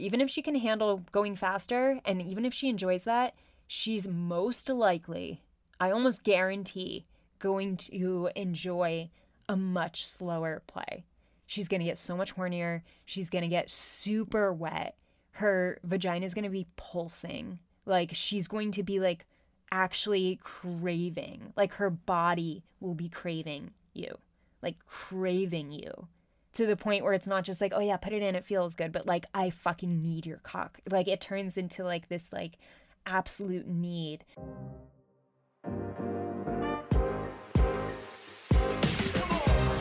even if she can handle going faster and even if she enjoys that, she's most likely, I almost guarantee, going to enjoy a much slower play. She's going to get so much hornier. She's going to get super wet. Her vagina is going to be pulsing. Like she's going to be like actually craving. Like her body will be craving you. Like craving you to the point where it's not just like, oh yeah, put it in, it feels good, but like I fucking need your cock. Like it turns into like this like absolute need.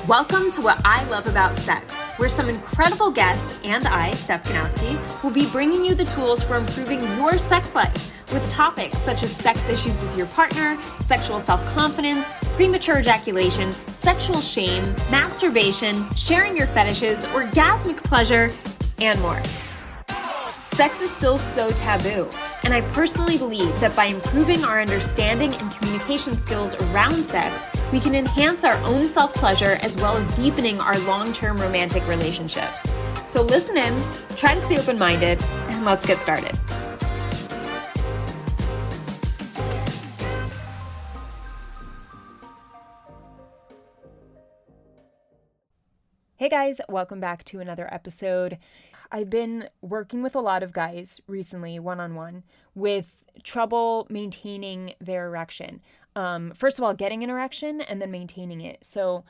Welcome to What I Love About Sex, where some incredible guests and I, Steph Ganowski, will be bringing you the tools for improving your sex life with topics such as sex issues with your partner, sexual self confidence, premature ejaculation, sexual shame, masturbation, sharing your fetishes, orgasmic pleasure, and more. Sex is still so taboo, and I personally believe that by improving our understanding and communication skills around sex, we can enhance our own self pleasure as well as deepening our long term romantic relationships. So listen in, try to stay open minded, and let's get started. Hey guys, welcome back to another episode. I've been working with a lot of guys recently, one on one, with trouble maintaining their erection. Um, first of all, getting an erection and then maintaining it. So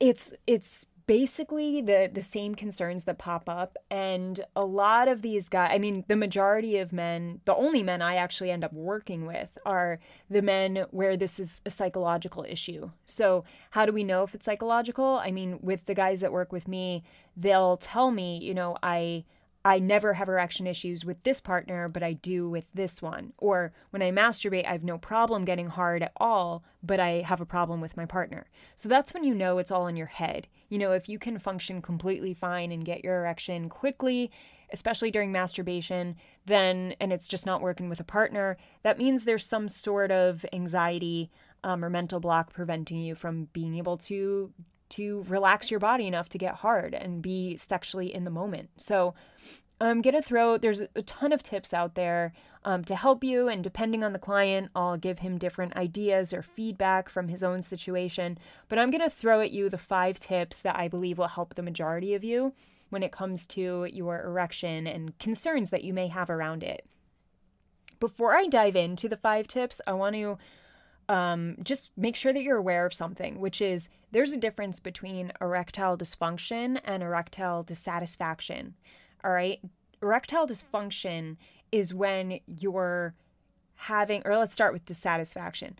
it's it's basically the the same concerns that pop up and a lot of these guys i mean the majority of men the only men i actually end up working with are the men where this is a psychological issue so how do we know if it's psychological i mean with the guys that work with me they'll tell me you know i I never have erection issues with this partner, but I do with this one. Or when I masturbate, I have no problem getting hard at all, but I have a problem with my partner. So that's when you know it's all in your head. You know, if you can function completely fine and get your erection quickly, especially during masturbation, then, and it's just not working with a partner, that means there's some sort of anxiety um, or mental block preventing you from being able to to relax your body enough to get hard and be sexually in the moment. So I'm going to throw, there's a ton of tips out there um, to help you. And depending on the client, I'll give him different ideas or feedback from his own situation. But I'm going to throw at you the five tips that I believe will help the majority of you when it comes to your erection and concerns that you may have around it. Before I dive into the five tips, I want to um, just make sure that you're aware of something, which is there's a difference between erectile dysfunction and erectile dissatisfaction. All right. Erectile dysfunction is when you're having, or let's start with dissatisfaction.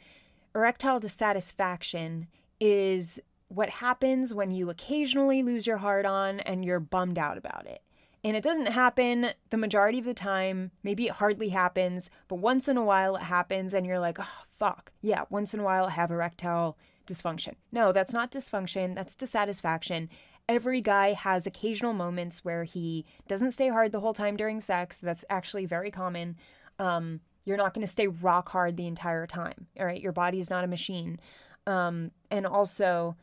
Erectile dissatisfaction is what happens when you occasionally lose your heart on and you're bummed out about it. And it doesn't happen the majority of the time. Maybe it hardly happens, but once in a while it happens and you're like, oh, fuck. Yeah, once in a while I have erectile dysfunction. No, that's not dysfunction, that's dissatisfaction. Every guy has occasional moments where he doesn't stay hard the whole time during sex. That's actually very common. Um, you're not going to stay rock hard the entire time. All right. Your body is not a machine. Um, and also,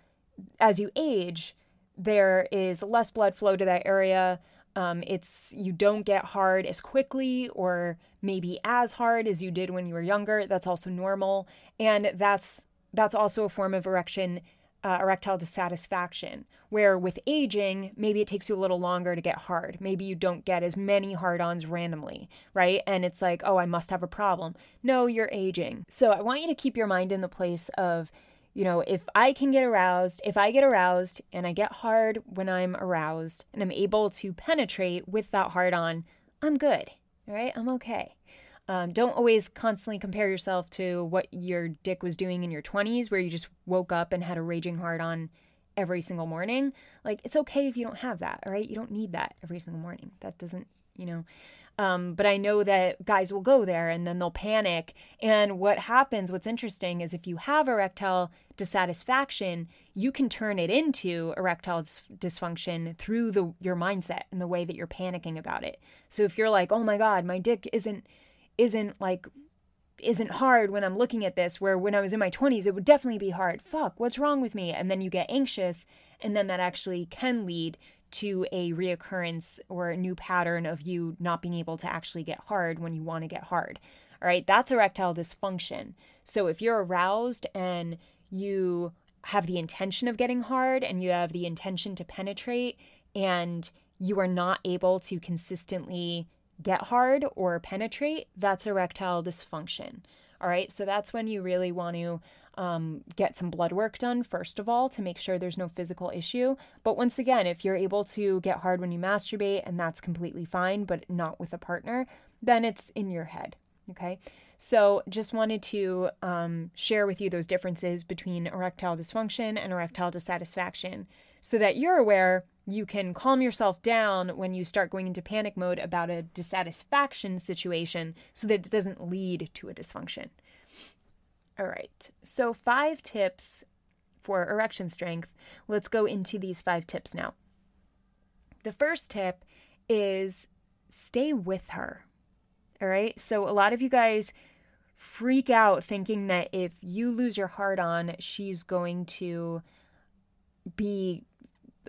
as you age, there is less blood flow to that area. Um, it's you don't get hard as quickly or maybe as hard as you did when you were younger. That's also normal, and that's that's also a form of erection uh, erectile dissatisfaction, where with aging, maybe it takes you a little longer to get hard. Maybe you don't get as many hard ons randomly, right? And it's like, oh, I must have a problem. No, you're aging. So I want you to keep your mind in the place of, you know, if I can get aroused, if I get aroused and I get hard when I'm aroused and I'm able to penetrate with that hard on, I'm good, all right? I'm okay. Um, don't always constantly compare yourself to what your dick was doing in your 20s, where you just woke up and had a raging hard on every single morning. Like, it's okay if you don't have that, all right? You don't need that every single morning. That doesn't, you know. Um, but I know that guys will go there and then they'll panic. And what happens, what's interesting, is if you have erectile dissatisfaction, you can turn it into erectile dysfunction through the your mindset and the way that you're panicking about it. So if you're like, "Oh my god, my dick isn't isn't like isn't hard when I'm looking at this, where when I was in my 20s, it would definitely be hard. Fuck, what's wrong with me? And then you get anxious, and then that actually can lead to a reoccurrence or a new pattern of you not being able to actually get hard when you want to get hard. All right, that's erectile dysfunction. So if you're aroused and you have the intention of getting hard and you have the intention to penetrate and you are not able to consistently get hard or penetrate, that's erectile dysfunction. All right, so that's when you really want to um, get some blood work done, first of all, to make sure there's no physical issue. But once again, if you're able to get hard when you masturbate and that's completely fine, but not with a partner, then it's in your head. Okay. So just wanted to um, share with you those differences between erectile dysfunction and erectile dissatisfaction so that you're aware you can calm yourself down when you start going into panic mode about a dissatisfaction situation so that it doesn't lead to a dysfunction. All right. So, five tips for erection strength. Let's go into these five tips now. The first tip is stay with her. All right. So, a lot of you guys freak out thinking that if you lose your heart on, she's going to be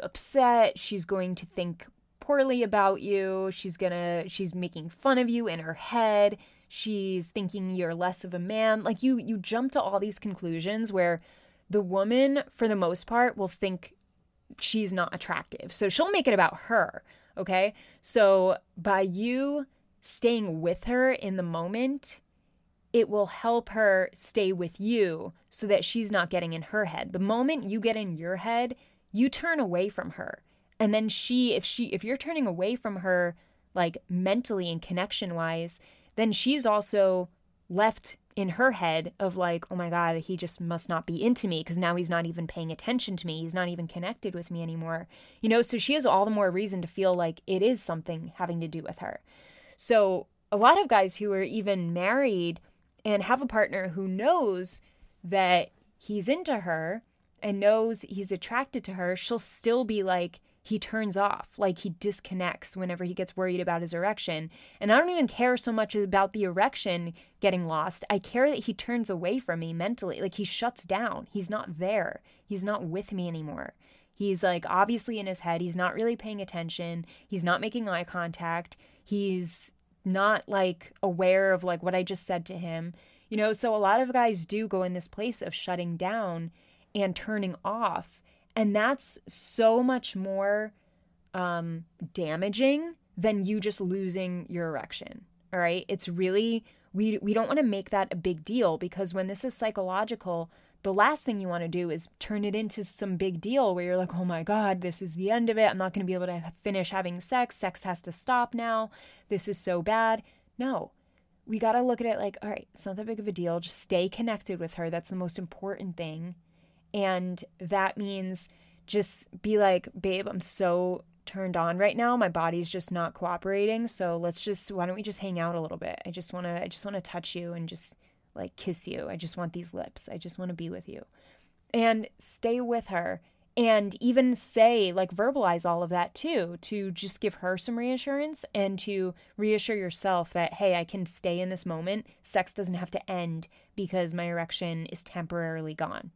upset. She's going to think poorly about you. She's to, she's making fun of you in her head. She's thinking you're less of a man. Like you you jump to all these conclusions where the woman for the most part will think she's not attractive. So she'll make it about her okay? So by you staying with her in the moment it will help her stay with you so that she's not getting in her head. The moment you get in your head you turn away from her and then she if she if you're turning away from her like mentally and connection wise then she's also left in her head of like, oh my God, he just must not be into me because now he's not even paying attention to me. He's not even connected with me anymore. You know, so she has all the more reason to feel like it is something having to do with her. So a lot of guys who are even married and have a partner who knows that he's into her and knows he's attracted to her, she'll still be like, he turns off, like he disconnects whenever he gets worried about his erection. And I don't even care so much about the erection getting lost. I care that he turns away from me mentally. Like he shuts down. He's not there. He's not with me anymore. He's like obviously in his head. He's not really paying attention. He's not making eye contact. He's not like aware of like what I just said to him. You know, so a lot of guys do go in this place of shutting down and turning off and that's so much more um, damaging than you just losing your erection. All right. It's really, we, we don't want to make that a big deal because when this is psychological, the last thing you want to do is turn it into some big deal where you're like, oh my God, this is the end of it. I'm not going to be able to finish having sex. Sex has to stop now. This is so bad. No, we got to look at it like, all right, it's not that big of a deal. Just stay connected with her. That's the most important thing. And that means just be like, babe, I'm so turned on right now. My body's just not cooperating. So let's just, why don't we just hang out a little bit? I just want to, I just want to touch you and just like kiss you. I just want these lips. I just want to be with you. And stay with her and even say like verbalize all of that too to just give her some reassurance and to reassure yourself that hey i can stay in this moment sex doesn't have to end because my erection is temporarily gone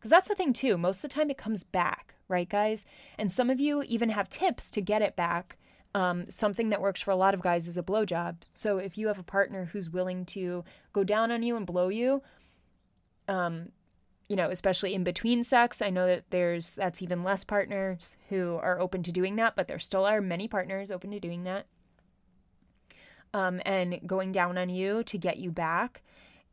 because that's the thing, too. Most of the time it comes back, right, guys? And some of you even have tips to get it back. Um, something that works for a lot of guys is a blowjob. So if you have a partner who's willing to go down on you and blow you, um, you know, especially in between sex, I know that there's that's even less partners who are open to doing that, but there still are many partners open to doing that. Um, and going down on you to get you back.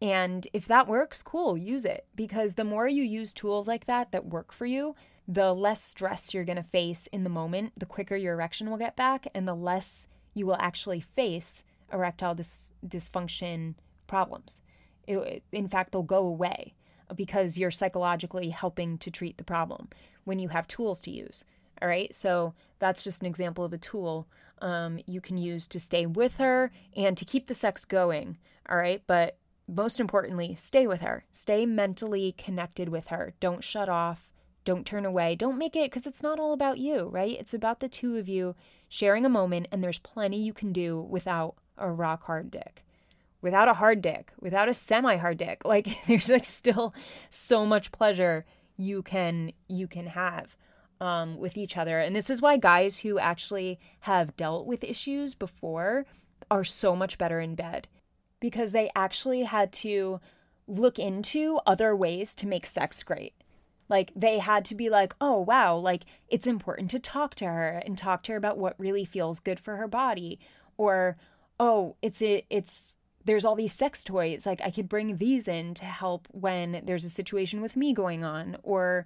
And if that works, cool, use it. Because the more you use tools like that that work for you, the less stress you're going to face in the moment, the quicker your erection will get back, and the less you will actually face erectile dis- dysfunction problems. It, in fact, they'll go away because you're psychologically helping to treat the problem when you have tools to use. All right, so that's just an example of a tool um, you can use to stay with her and to keep the sex going. All right, but most importantly, stay with her. Stay mentally connected with her. Don't shut off. Don't turn away. Don't make it because it's not all about you, right? It's about the two of you sharing a moment, and there's plenty you can do without a rock hard dick. Without a hard dick, without a semi hard dick. Like there's like still so much pleasure you can you can have. um, with each other. And this is why guys who actually have dealt with issues before are so much better in bed because they actually had to look into other ways to make sex great. Like they had to be like, oh, wow, like it's important to talk to her and talk to her about what really feels good for her body. Or, oh, it's it, it's there's all these sex toys. Like I could bring these in to help when there's a situation with me going on. Or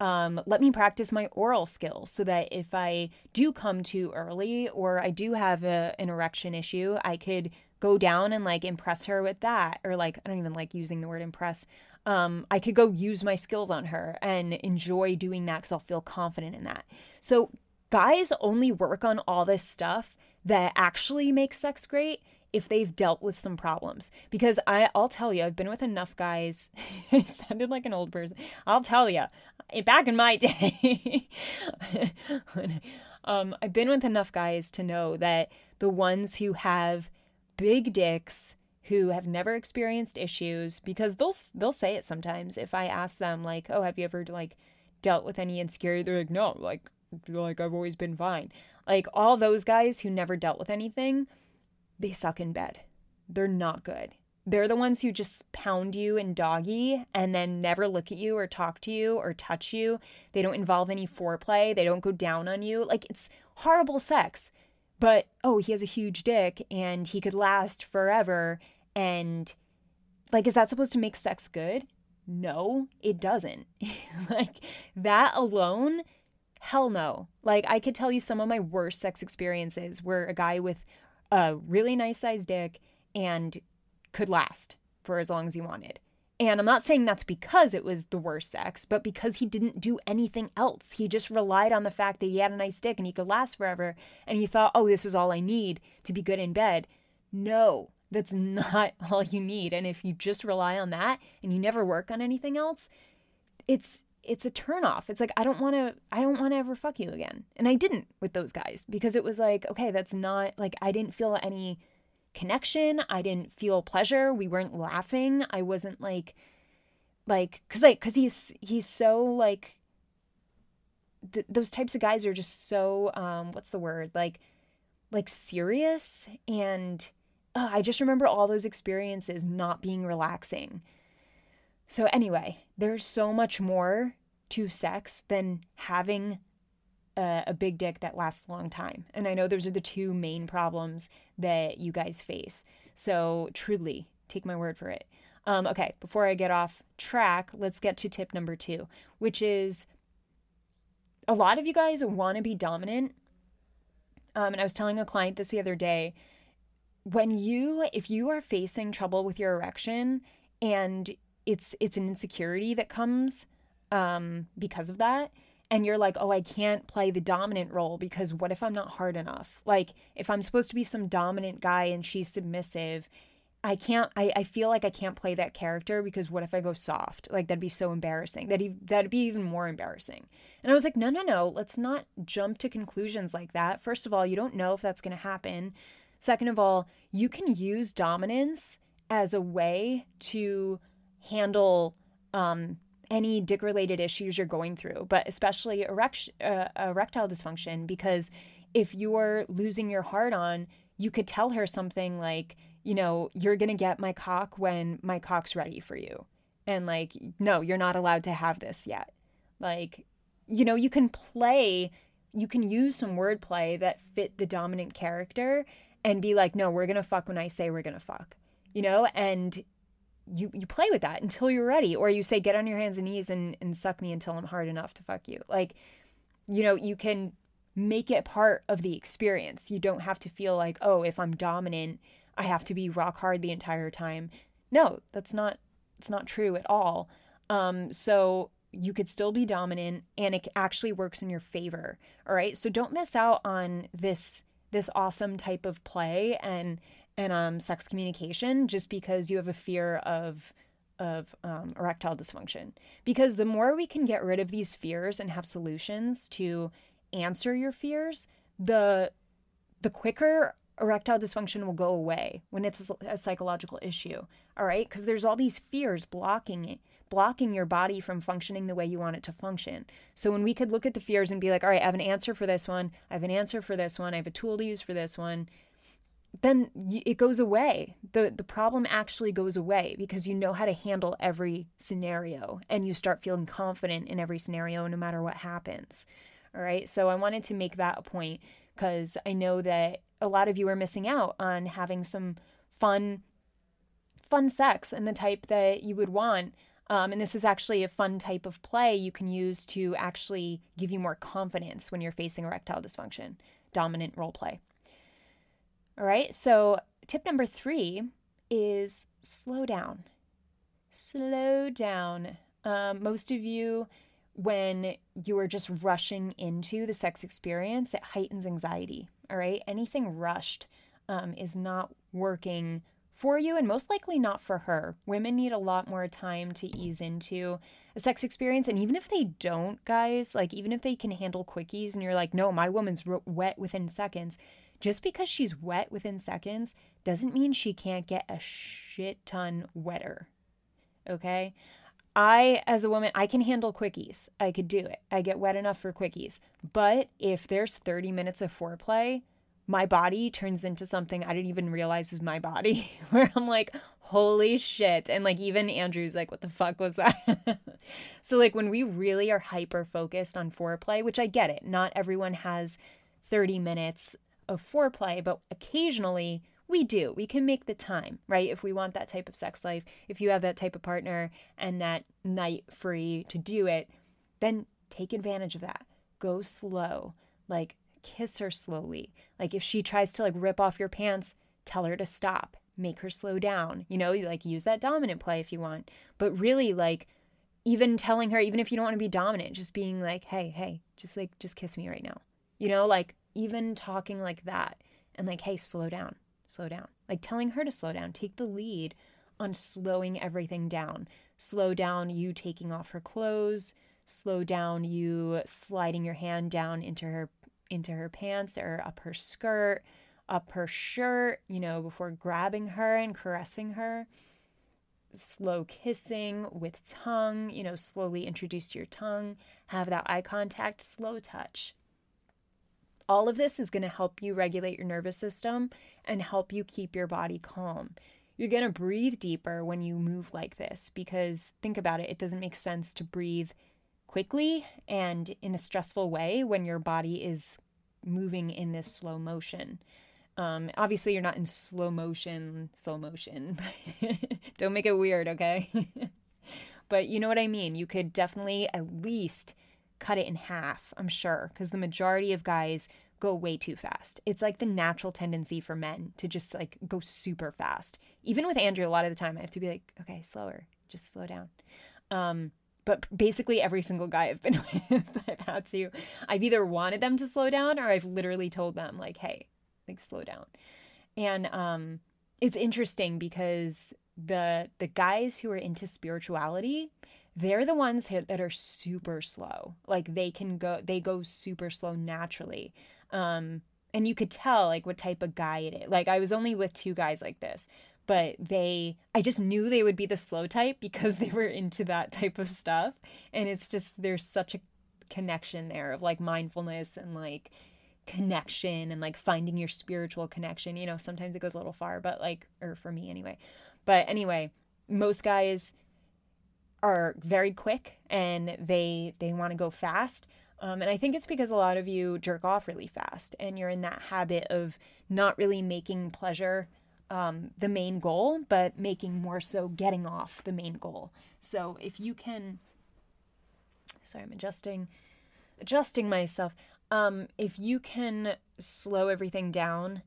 um, let me practice my oral skills so that if I do come too early or I do have a, an erection issue, I could go down and like impress her with that. Or like, I don't even like using the word impress. Um, I could go use my skills on her and enjoy doing that because I'll feel confident in that. So, guys only work on all this stuff that actually makes sex great if they've dealt with some problems. Because I, I'll tell you, I've been with enough guys. I sounded like an old person. I'll tell you, back in my day, um, I've been with enough guys to know that the ones who have big dicks who have never experienced issues because they'll they'll say it sometimes if i ask them like oh have you ever like dealt with any insecurity they're like no like like i've always been fine like all those guys who never dealt with anything they suck in bed. They're not good. They're the ones who just pound you and doggy and then never look at you or talk to you or touch you. They don't involve any foreplay. They don't go down on you. Like it's horrible sex. But oh, he has a huge dick and he could last forever. And like, is that supposed to make sex good? No, it doesn't. like that alone, hell no. Like I could tell you some of my worst sex experiences where a guy with a really nice sized dick and could last for as long as he wanted. And I'm not saying that's because it was the worst sex, but because he didn't do anything else. He just relied on the fact that he had a nice dick and he could last forever. And he thought, oh, this is all I need to be good in bed. No, that's not all you need. And if you just rely on that and you never work on anything else, it's it's a turnoff. It's like I don't want to I don't want to ever fuck you again. And I didn't with those guys because it was like, okay, that's not like I didn't feel any connection. I didn't feel pleasure. We weren't laughing. I wasn't like like cuz like cuz he's he's so like th- those types of guys are just so um what's the word? Like like serious and uh, I just remember all those experiences not being relaxing so, anyway, there's so much more to sex than having a, a, big dick that lasts a long time. And I know those are the two main problems that you guys face. So, truly, take my word for it. Um, okay, before I get off track, let's get to tip number two, which is a lot of you guys want to be dominant. Um, and I was telling a client this the other day. When you, if you are facing trouble with your erection and it's it's an insecurity that comes um, because of that and you're like, oh, I can't play the dominant role because what if I'm not hard enough? Like, if I'm supposed to be some dominant guy and she's submissive, I can't, I, I feel like I can't play that character because what if I go soft? Like, that'd be so embarrassing. That'd, that'd be even more embarrassing. And I was like, no, no, no, let's not jump to conclusions like that. First of all, you don't know if that's going to happen. Second of all, you can use dominance as a way to handle um, any dick related issues you're going through, but especially erect, uh, erectile dysfunction, because if you're losing your heart on, you could tell her something like, you know, you're going to get my cock when my cock's ready for you. And like, no, you're not allowed to have this yet. Like, you know, you can play, you can use some wordplay that fit the dominant character and be like, no, we're going to fuck when I say we're going to fuck, you know? And you you play with that until you're ready or you say get on your hands and knees and and suck me until I'm hard enough to fuck you. Like you know, you can make it part of the experience. You don't have to feel like, "Oh, if I'm dominant, I have to be rock hard the entire time." No, that's not it's not true at all. Um so you could still be dominant and it actually works in your favor. All right? So don't miss out on this this awesome type of play and and um, sex communication just because you have a fear of of um, erectile dysfunction. Because the more we can get rid of these fears and have solutions to answer your fears, the the quicker erectile dysfunction will go away when it's a psychological issue. All right, because there's all these fears blocking it, blocking your body from functioning the way you want it to function. So when we could look at the fears and be like, all right, I have an answer for this one, I have an answer for this one, I have a tool to use for this one, then it goes away. The the problem actually goes away because you know how to handle every scenario and you start feeling confident in every scenario no matter what happens. All right? So I wanted to make that a point cuz I know that a lot of you are missing out on having some fun fun sex and the type that you would want. Um, and this is actually a fun type of play you can use to actually give you more confidence when you're facing erectile dysfunction, dominant role play. All right, so tip number three is slow down. Slow down. Um, most of you, when you are just rushing into the sex experience, it heightens anxiety. All right, anything rushed um, is not working for you and most likely not for her. Women need a lot more time to ease into a sex experience. And even if they don't, guys, like even if they can handle quickies and you're like, no, my woman's wet within seconds, just because she's wet within seconds doesn't mean she can't get a shit ton wetter. Okay? I, as a woman, I can handle quickies. I could do it. I get wet enough for quickies. But if there's 30 minutes of foreplay, my body turns into something I didn't even realize was my body, where I'm like, holy shit. And like, even Andrew's like, what the fuck was that? so, like, when we really are hyper focused on foreplay, which I get it, not everyone has 30 minutes of foreplay, but occasionally we do. We can make the time, right? If we want that type of sex life, if you have that type of partner and that night free to do it, then take advantage of that. Go slow. Like kiss her slowly. Like if she tries to like rip off your pants, tell her to stop. Make her slow down. You know, like use that dominant play if you want. But really like even telling her even if you don't want to be dominant, just being like, "Hey, hey, just like just kiss me right now." You know, like even talking like that and like, hey, slow down, slow down. Like telling her to slow down, take the lead on slowing everything down. Slow down you taking off her clothes, slow down you sliding your hand down into her into her pants or up her skirt, up her shirt, you know, before grabbing her and caressing her. Slow kissing with tongue, you know, slowly introduce your tongue, have that eye contact, slow touch. All of this is going to help you regulate your nervous system and help you keep your body calm. You're going to breathe deeper when you move like this because think about it, it doesn't make sense to breathe quickly and in a stressful way when your body is moving in this slow motion. Um, obviously, you're not in slow motion, slow motion. Don't make it weird, okay? but you know what I mean. You could definitely at least cut it in half, I'm sure, because the majority of guys go way too fast. It's like the natural tendency for men to just like go super fast. Even with Andrew, a lot of the time I have to be like, okay, slower, just slow down. Um, but basically every single guy I've been with, I've had to, I've either wanted them to slow down or I've literally told them like, hey, like slow down. And um, it's interesting because the the guys who are into spirituality they're the ones that are super slow. Like they can go, they go super slow naturally. Um, and you could tell like what type of guy it is. Like I was only with two guys like this, but they, I just knew they would be the slow type because they were into that type of stuff. And it's just, there's such a connection there of like mindfulness and like connection and like finding your spiritual connection. You know, sometimes it goes a little far, but like, or for me anyway. But anyway, most guys, are very quick and they they want to go fast. Um, and I think it's because a lot of you jerk off really fast and you're in that habit of not really making pleasure um, the main goal, but making more so getting off the main goal. So if you can, sorry, I'm adjusting, adjusting myself. Um, if you can slow everything down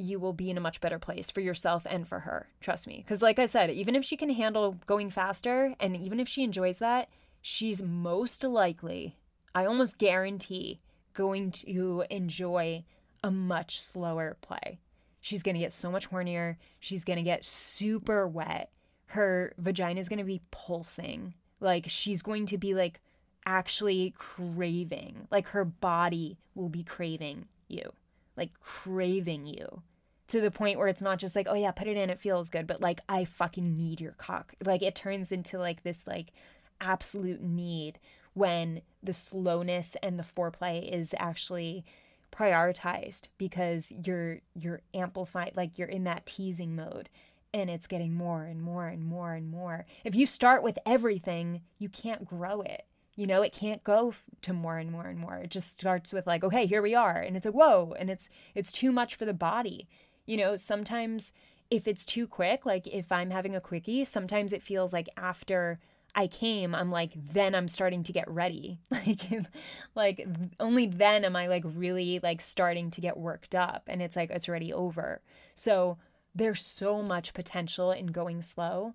you will be in a much better place for yourself and for her. Trust me. Because, like I said, even if she can handle going faster and even if she enjoys that, she's most likely, I almost guarantee, going to enjoy a much slower play. She's going to get so much hornier. She's going to get super wet. Her vagina is going to be pulsing. Like, she's going to be like actually craving. Like, her body will be craving you, like craving you to the point where it's not just like, oh yeah, put it in, it feels good, but like I fucking need your cock. Like it turns into like this like absolute need when the slowness and the foreplay is actually prioritized because you're you're amplified like you're in that teasing mode and it's getting more and more and more and more. If you start with everything, you can't grow it. You know, it can't go to more and more and more. It just starts with like, okay, here we are, and it's a whoa, and it's it's too much for the body. You know, sometimes if it's too quick, like if I'm having a quickie, sometimes it feels like after I came, I'm like, then I'm starting to get ready. Like, like only then am I like really like starting to get worked up and it's like, it's already over. So there's so much potential in going slow.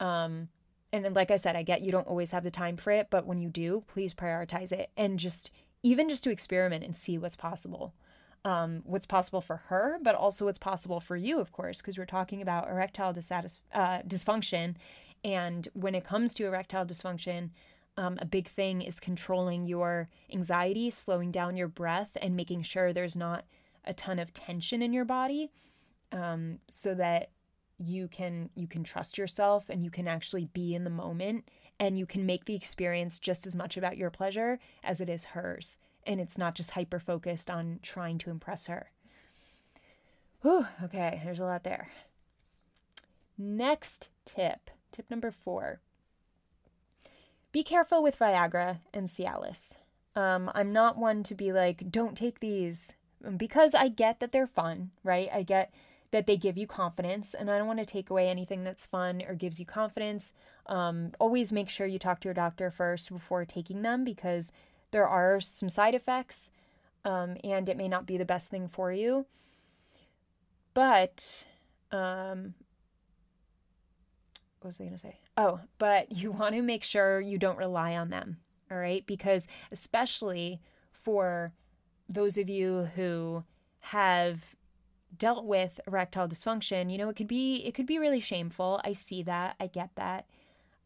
Um, and then, like I said, I get you don't always have the time for it, but when you do, please prioritize it and just even just to experiment and see what's possible. Um, what's possible for her, but also what's possible for you, of course, because we're talking about erectile dissatis- uh, dysfunction and when it comes to erectile dysfunction, um, a big thing is controlling your anxiety, slowing down your breath, and making sure there's not a ton of tension in your body, um, so that you can you can trust yourself and you can actually be in the moment and you can make the experience just as much about your pleasure as it is hers and it's not just hyper focused on trying to impress her. Whew, okay, there's a lot there. Next tip Tip number four be careful with Viagra and Cialis. Um, I'm not one to be like, don't take these because I get that they're fun, right? I get that they give you confidence, and I don't want to take away anything that's fun or gives you confidence. Um, always make sure you talk to your doctor first before taking them because there are some side effects um, and it may not be the best thing for you. But um, what was I going to say? Oh, but you want to make sure you don't rely on them. All right. Because especially for those of you who have dealt with erectile dysfunction, you know, it could be it could be really shameful. I see that. I get that.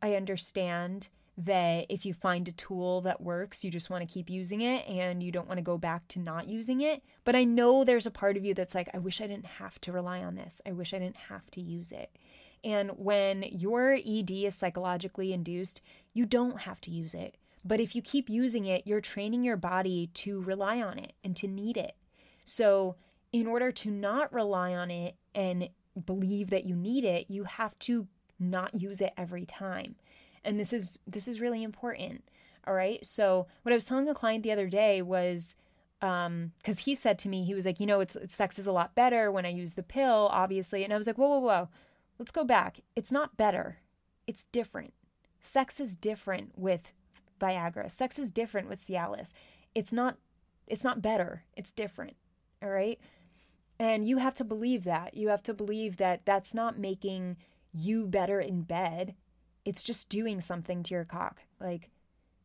I understand that if you find a tool that works, you just want to keep using it and you don't want to go back to not using it. But I know there's a part of you that's like, I wish I didn't have to rely on this. I wish I didn't have to use it. And when your ED is psychologically induced, you don't have to use it. But if you keep using it, you're training your body to rely on it and to need it. So, in order to not rely on it and believe that you need it, you have to not use it every time. And this is this is really important. All right? So, what I was telling a client the other day was um cuz he said to me he was like, "You know, it's sex is a lot better when I use the pill, obviously." And I was like, "Whoa, whoa, whoa. Let's go back. It's not better, it's different. Sex is different with Viagra. Sex is different with Cialis. It's not it's not better. It's different. All right? And you have to believe that. You have to believe that that's not making you better in bed. It's just doing something to your cock. Like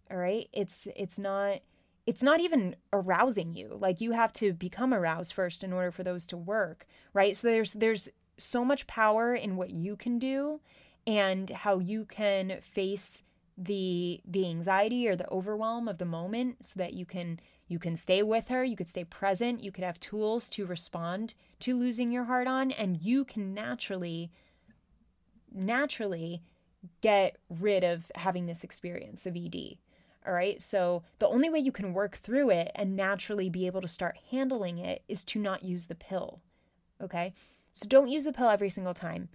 all right? It's it's not it's not even arousing you. Like you have to become aroused first in order for those to work, right? So there's there's so much power in what you can do and how you can face the the anxiety or the overwhelm of the moment so that you can you can stay with her you could stay present you could have tools to respond to losing your heart on and you can naturally naturally get rid of having this experience of ED all right? So the only way you can work through it and naturally be able to start handling it is to not use the pill okay so don't use a pill every single time.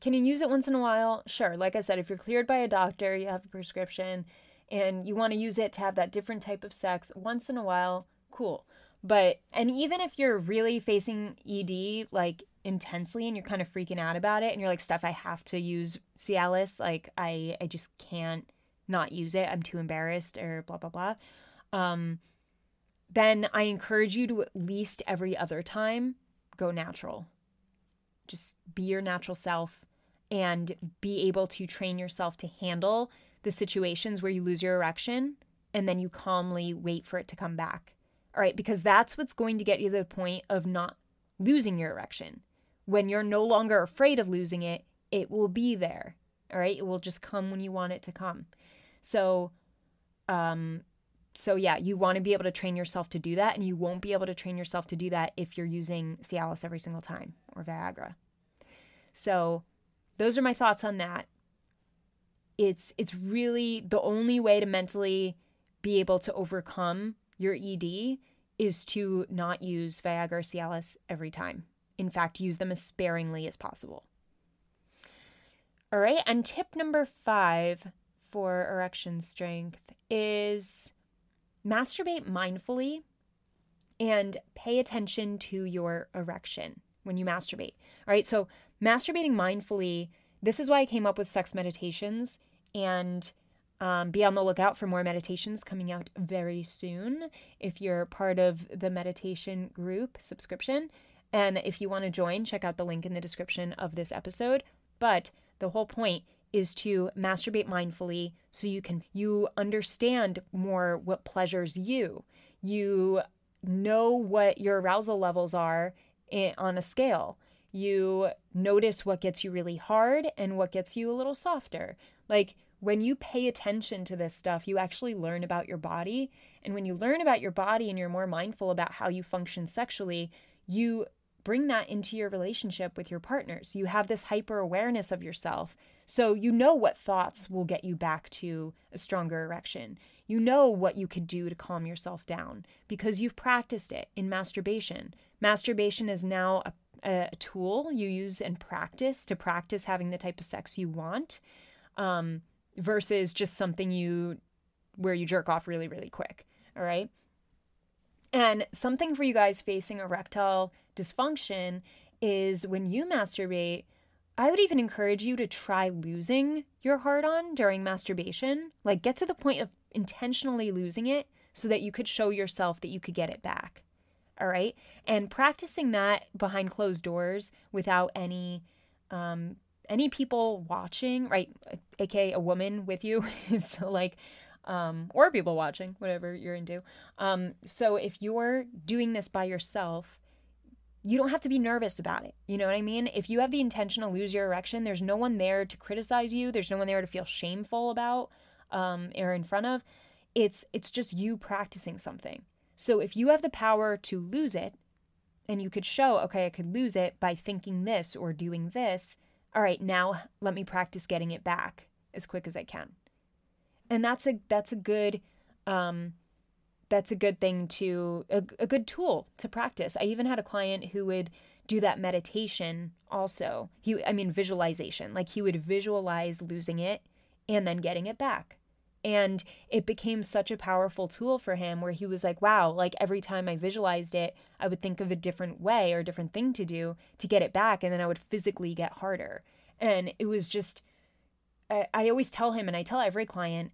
Can you use it once in a while? Sure. Like I said, if you're cleared by a doctor, you have a prescription, and you want to use it to have that different type of sex once in a while, cool. But, and even if you're really facing ED like intensely and you're kind of freaking out about it and you're like, stuff, I have to use Cialis, like, I, I just can't not use it. I'm too embarrassed or blah, blah, blah. Um, then I encourage you to at least every other time go natural just be your natural self and be able to train yourself to handle the situations where you lose your erection and then you calmly wait for it to come back. All right, because that's what's going to get you to the point of not losing your erection. When you're no longer afraid of losing it, it will be there. All right, it will just come when you want it to come. So, um, so yeah, you want to be able to train yourself to do that, and you won't be able to train yourself to do that if you're using Cialis every single time or Viagra. So those are my thoughts on that. It's it's really the only way to mentally be able to overcome your ED is to not use Viagra or Cialis every time. In fact, use them as sparingly as possible. All right, and tip number five for erection strength is masturbate mindfully and pay attention to your erection when you masturbate. All right, so masturbating mindfully, this is why I came up with sex meditations and um, be on the lookout for more meditations coming out very soon if you're part of the meditation group subscription. And if you want to join, check out the link in the description of this episode. But the whole point is to masturbate mindfully so you can you understand more what pleasures you. You know what your arousal levels are on a scale. You notice what gets you really hard and what gets you a little softer. Like when you pay attention to this stuff, you actually learn about your body. And when you learn about your body and you're more mindful about how you function sexually, you bring that into your relationship with your partners. You have this hyper awareness of yourself. So you know what thoughts will get you back to a stronger erection. You know what you could do to calm yourself down because you've practiced it in masturbation. Masturbation is now a, a tool you use and practice to practice having the type of sex you want. Um, versus just something you where you jerk off really really quick all right and something for you guys facing erectile dysfunction is when you masturbate I would even encourage you to try losing your hard on during masturbation. Like, get to the point of intentionally losing it so that you could show yourself that you could get it back. All right. And practicing that behind closed doors without any um, any people watching, right, aka a woman with you, is like, um, or people watching, whatever you're into. Um, so if you're doing this by yourself, you don't have to be nervous about it. You know what I mean? If you have the intention to lose your erection, there's no one there to criticize you. There's no one there to feel shameful about um, or in front of. It's it's just you practicing something. So if you have the power to lose it, and you could show, okay, I could lose it by thinking this or doing this, all right, now let me practice getting it back as quick as I can. And that's a that's a good um that's a good thing to a, a good tool to practice. I even had a client who would do that meditation also. He I mean visualization. Like he would visualize losing it and then getting it back. And it became such a powerful tool for him where he was like, wow, like every time I visualized it, I would think of a different way or a different thing to do to get it back. And then I would physically get harder. And it was just, I, I always tell him, and I tell every client,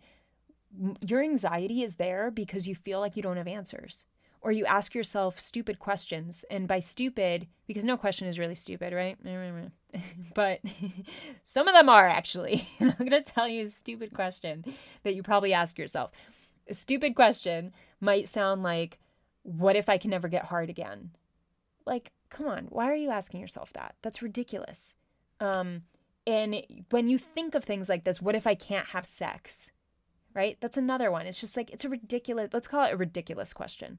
your anxiety is there because you feel like you don't have answers or you ask yourself stupid questions. And by stupid, because no question is really stupid, right? but some of them are actually. I'm going to tell you a stupid question that you probably ask yourself. A stupid question might sound like, What if I can never get hard again? Like, come on, why are you asking yourself that? That's ridiculous. Um, and when you think of things like this, what if I can't have sex? Right? That's another one. It's just like, it's a ridiculous, let's call it a ridiculous question.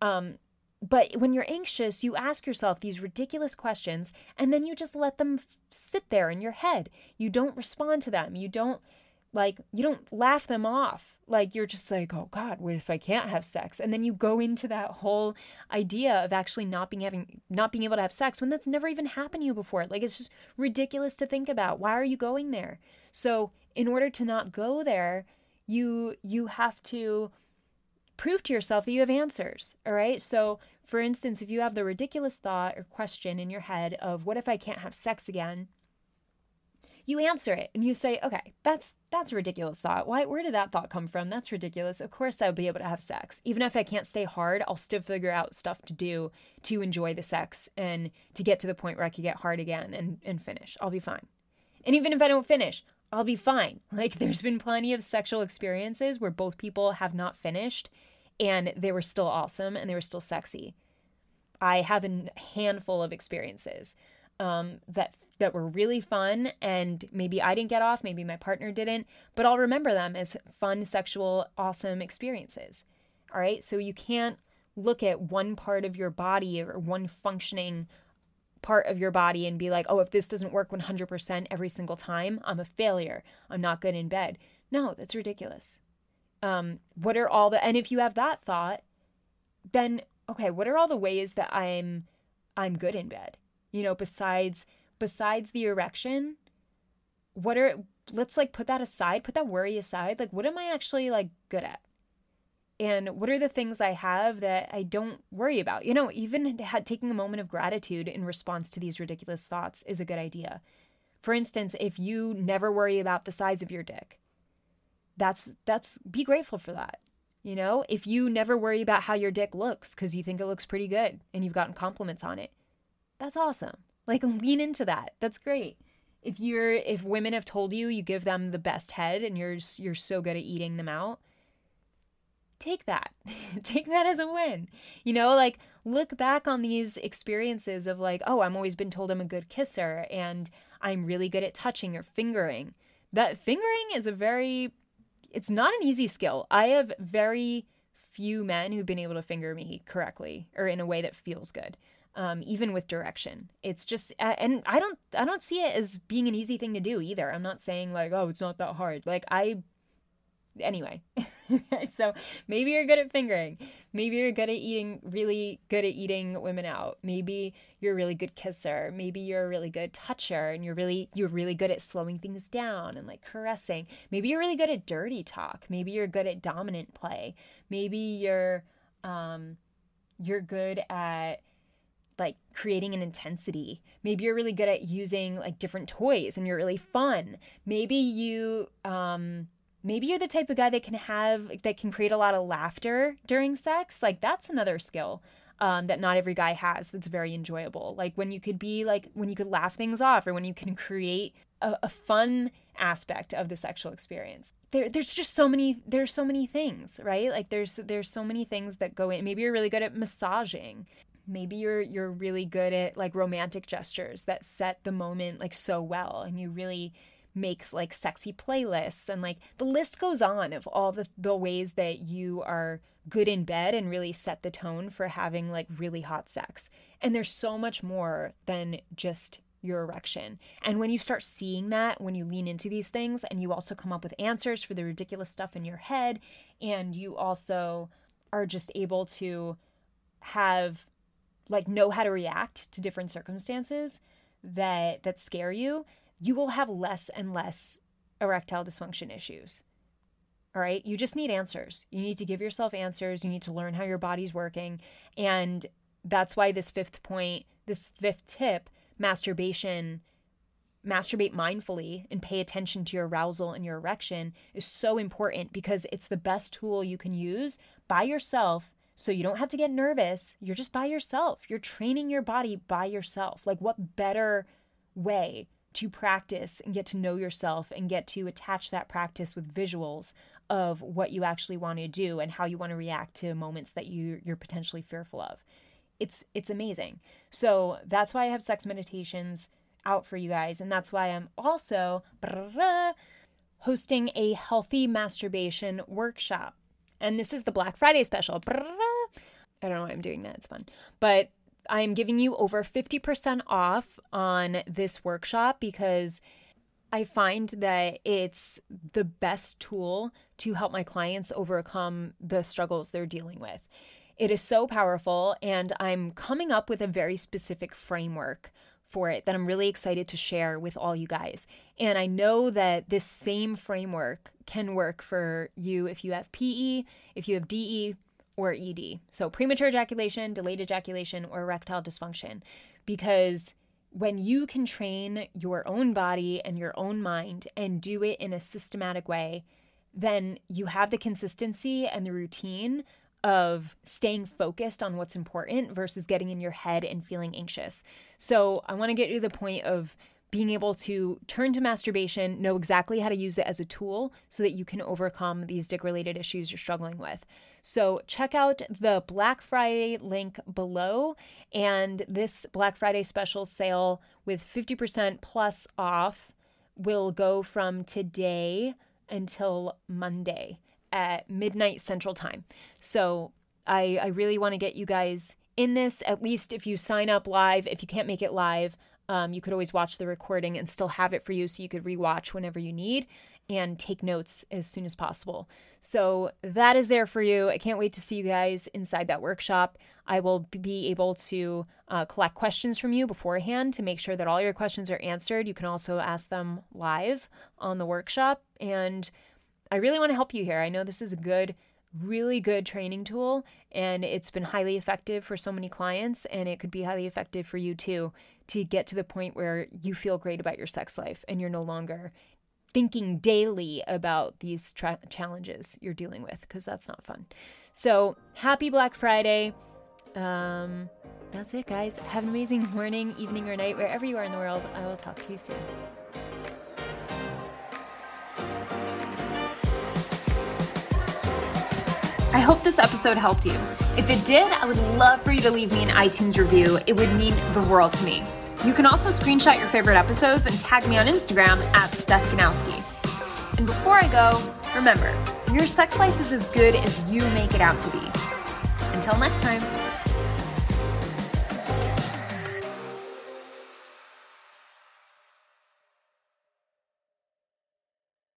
Um, but when you're anxious, you ask yourself these ridiculous questions and then you just let them f- sit there in your head. You don't respond to them. You don't like you don't laugh them off. Like you're just like, "Oh god, what if I can't have sex?" And then you go into that whole idea of actually not being having not being able to have sex when that's never even happened to you before. Like it's just ridiculous to think about. Why are you going there? So, in order to not go there, you you have to prove to yourself that you have answers. All right. So, for instance, if you have the ridiculous thought or question in your head of what if I can't have sex again? You answer it and you say, "Okay, that's that's a ridiculous thought. Why where did that thought come from? That's ridiculous. Of course I'll be able to have sex. Even if I can't stay hard, I'll still figure out stuff to do to enjoy the sex and to get to the point where I can get hard again and and finish. I'll be fine. And even if I don't finish, I'll be fine. Like there's been plenty of sexual experiences where both people have not finished and they were still awesome and they were still sexy. I have a handful of experiences um, that that were really fun, and maybe I didn't get off, maybe my partner didn't, but I'll remember them as fun, sexual, awesome experiences. All right. So you can't look at one part of your body or one functioning part of your body and be like, oh, if this doesn't work 100% every single time, I'm a failure. I'm not good in bed. No, that's ridiculous. Um, what are all the, and if you have that thought, then okay, what are all the ways that I'm, I'm good in bed? You know, besides, besides the erection, what are, let's like put that aside, put that worry aside. Like, what am I actually like good at? And what are the things I have that I don't worry about? You know, even taking a moment of gratitude in response to these ridiculous thoughts is a good idea. For instance, if you never worry about the size of your dick, that's that's be grateful for that. You know, if you never worry about how your dick looks cuz you think it looks pretty good and you've gotten compliments on it, that's awesome. Like lean into that. That's great. If you're if women have told you you give them the best head and you're you're so good at eating them out, take that. take that as a win. You know, like look back on these experiences of like, oh, I'm always been told I'm a good kisser and I'm really good at touching or fingering. That fingering is a very it's not an easy skill. I have very few men who've been able to finger me correctly or in a way that feels good. Um, even with direction, it's just, and I don't, I don't see it as being an easy thing to do either. I'm not saying like, oh, it's not that hard. Like I anyway so maybe you're good at fingering. Maybe you're good at eating really good at eating women out. Maybe you're a really good kisser. Maybe you're a really good toucher and you're really you're really good at slowing things down and like caressing. Maybe you're really good at dirty talk. Maybe you're good at dominant play. Maybe you're um you're good at like creating an intensity. Maybe you're really good at using like different toys and you're really fun. Maybe you um maybe you're the type of guy that can have that can create a lot of laughter during sex. Like that's another skill um, that not every guy has that's very enjoyable. Like when you could be like when you could laugh things off or when you can create a, a fun aspect of the sexual experience. There, there's just so many there's so many things right? Like there's there's so many things that go in. Maybe you're really good at massaging. Maybe you're you're really good at like romantic gestures that set the moment like so well and you really makes like sexy playlists and like the list goes on of all the, the ways that you are good in bed and really set the tone for having like really hot sex. And there's so much more than just your erection. And when you start seeing that, when you lean into these things and you also come up with answers for the ridiculous stuff in your head, and you also are just able to have like know how to react to different circumstances that that scare you you will have less and less erectile dysfunction issues. All right. You just need answers. You need to give yourself answers. You need to learn how your body's working. And that's why this fifth point, this fifth tip, masturbation, masturbate mindfully and pay attention to your arousal and your erection is so important because it's the best tool you can use by yourself. So you don't have to get nervous. You're just by yourself. You're training your body by yourself. Like, what better way to practice and get to know yourself and get to attach that practice with visuals of what you actually want to do and how you want to react to moments that you you're potentially fearful of. It's it's amazing. So that's why I have sex meditations out for you guys and that's why I'm also hosting a healthy masturbation workshop. And this is the Black Friday special. I don't know why I'm doing that. It's fun. But I'm giving you over 50% off on this workshop because I find that it's the best tool to help my clients overcome the struggles they're dealing with. It is so powerful, and I'm coming up with a very specific framework for it that I'm really excited to share with all you guys. And I know that this same framework can work for you if you have PE, if you have DE, or ED. So premature ejaculation, delayed ejaculation, or erectile dysfunction. Because when you can train your own body and your own mind and do it in a systematic way, then you have the consistency and the routine of staying focused on what's important versus getting in your head and feeling anxious. So, I want to get to the point of being able to turn to masturbation, know exactly how to use it as a tool so that you can overcome these dick related issues you're struggling with. So check out the Black Friday link below and this Black Friday special sale with 50% plus off will go from today until Monday. at midnight Central Time. So I, I really want to get you guys in this, at least if you sign up live. If you can't make it live, um, you could always watch the recording and still have it for you so you could rewatch whenever you need and take notes as soon as possible. So that is there for you. I can't wait to see you guys inside that workshop. I will be able to uh, collect questions from you beforehand to make sure that all your questions are answered. You can also ask them live on the workshop. And I really want to help you here. I know this is a good really good training tool and it's been highly effective for so many clients and it could be highly effective for you too to get to the point where you feel great about your sex life and you're no longer thinking daily about these tra- challenges you're dealing with because that's not fun. So, happy Black Friday. Um, that's it, guys. Have an amazing morning, evening, or night, wherever you are in the world. I will talk to you soon. I hope this episode helped you. If it did, I would love for you to leave me an iTunes review. It would mean the world to me. You can also screenshot your favorite episodes and tag me on Instagram at Steph Ganowski. And before I go, remember, your sex life is as good as you make it out to be. Until next time.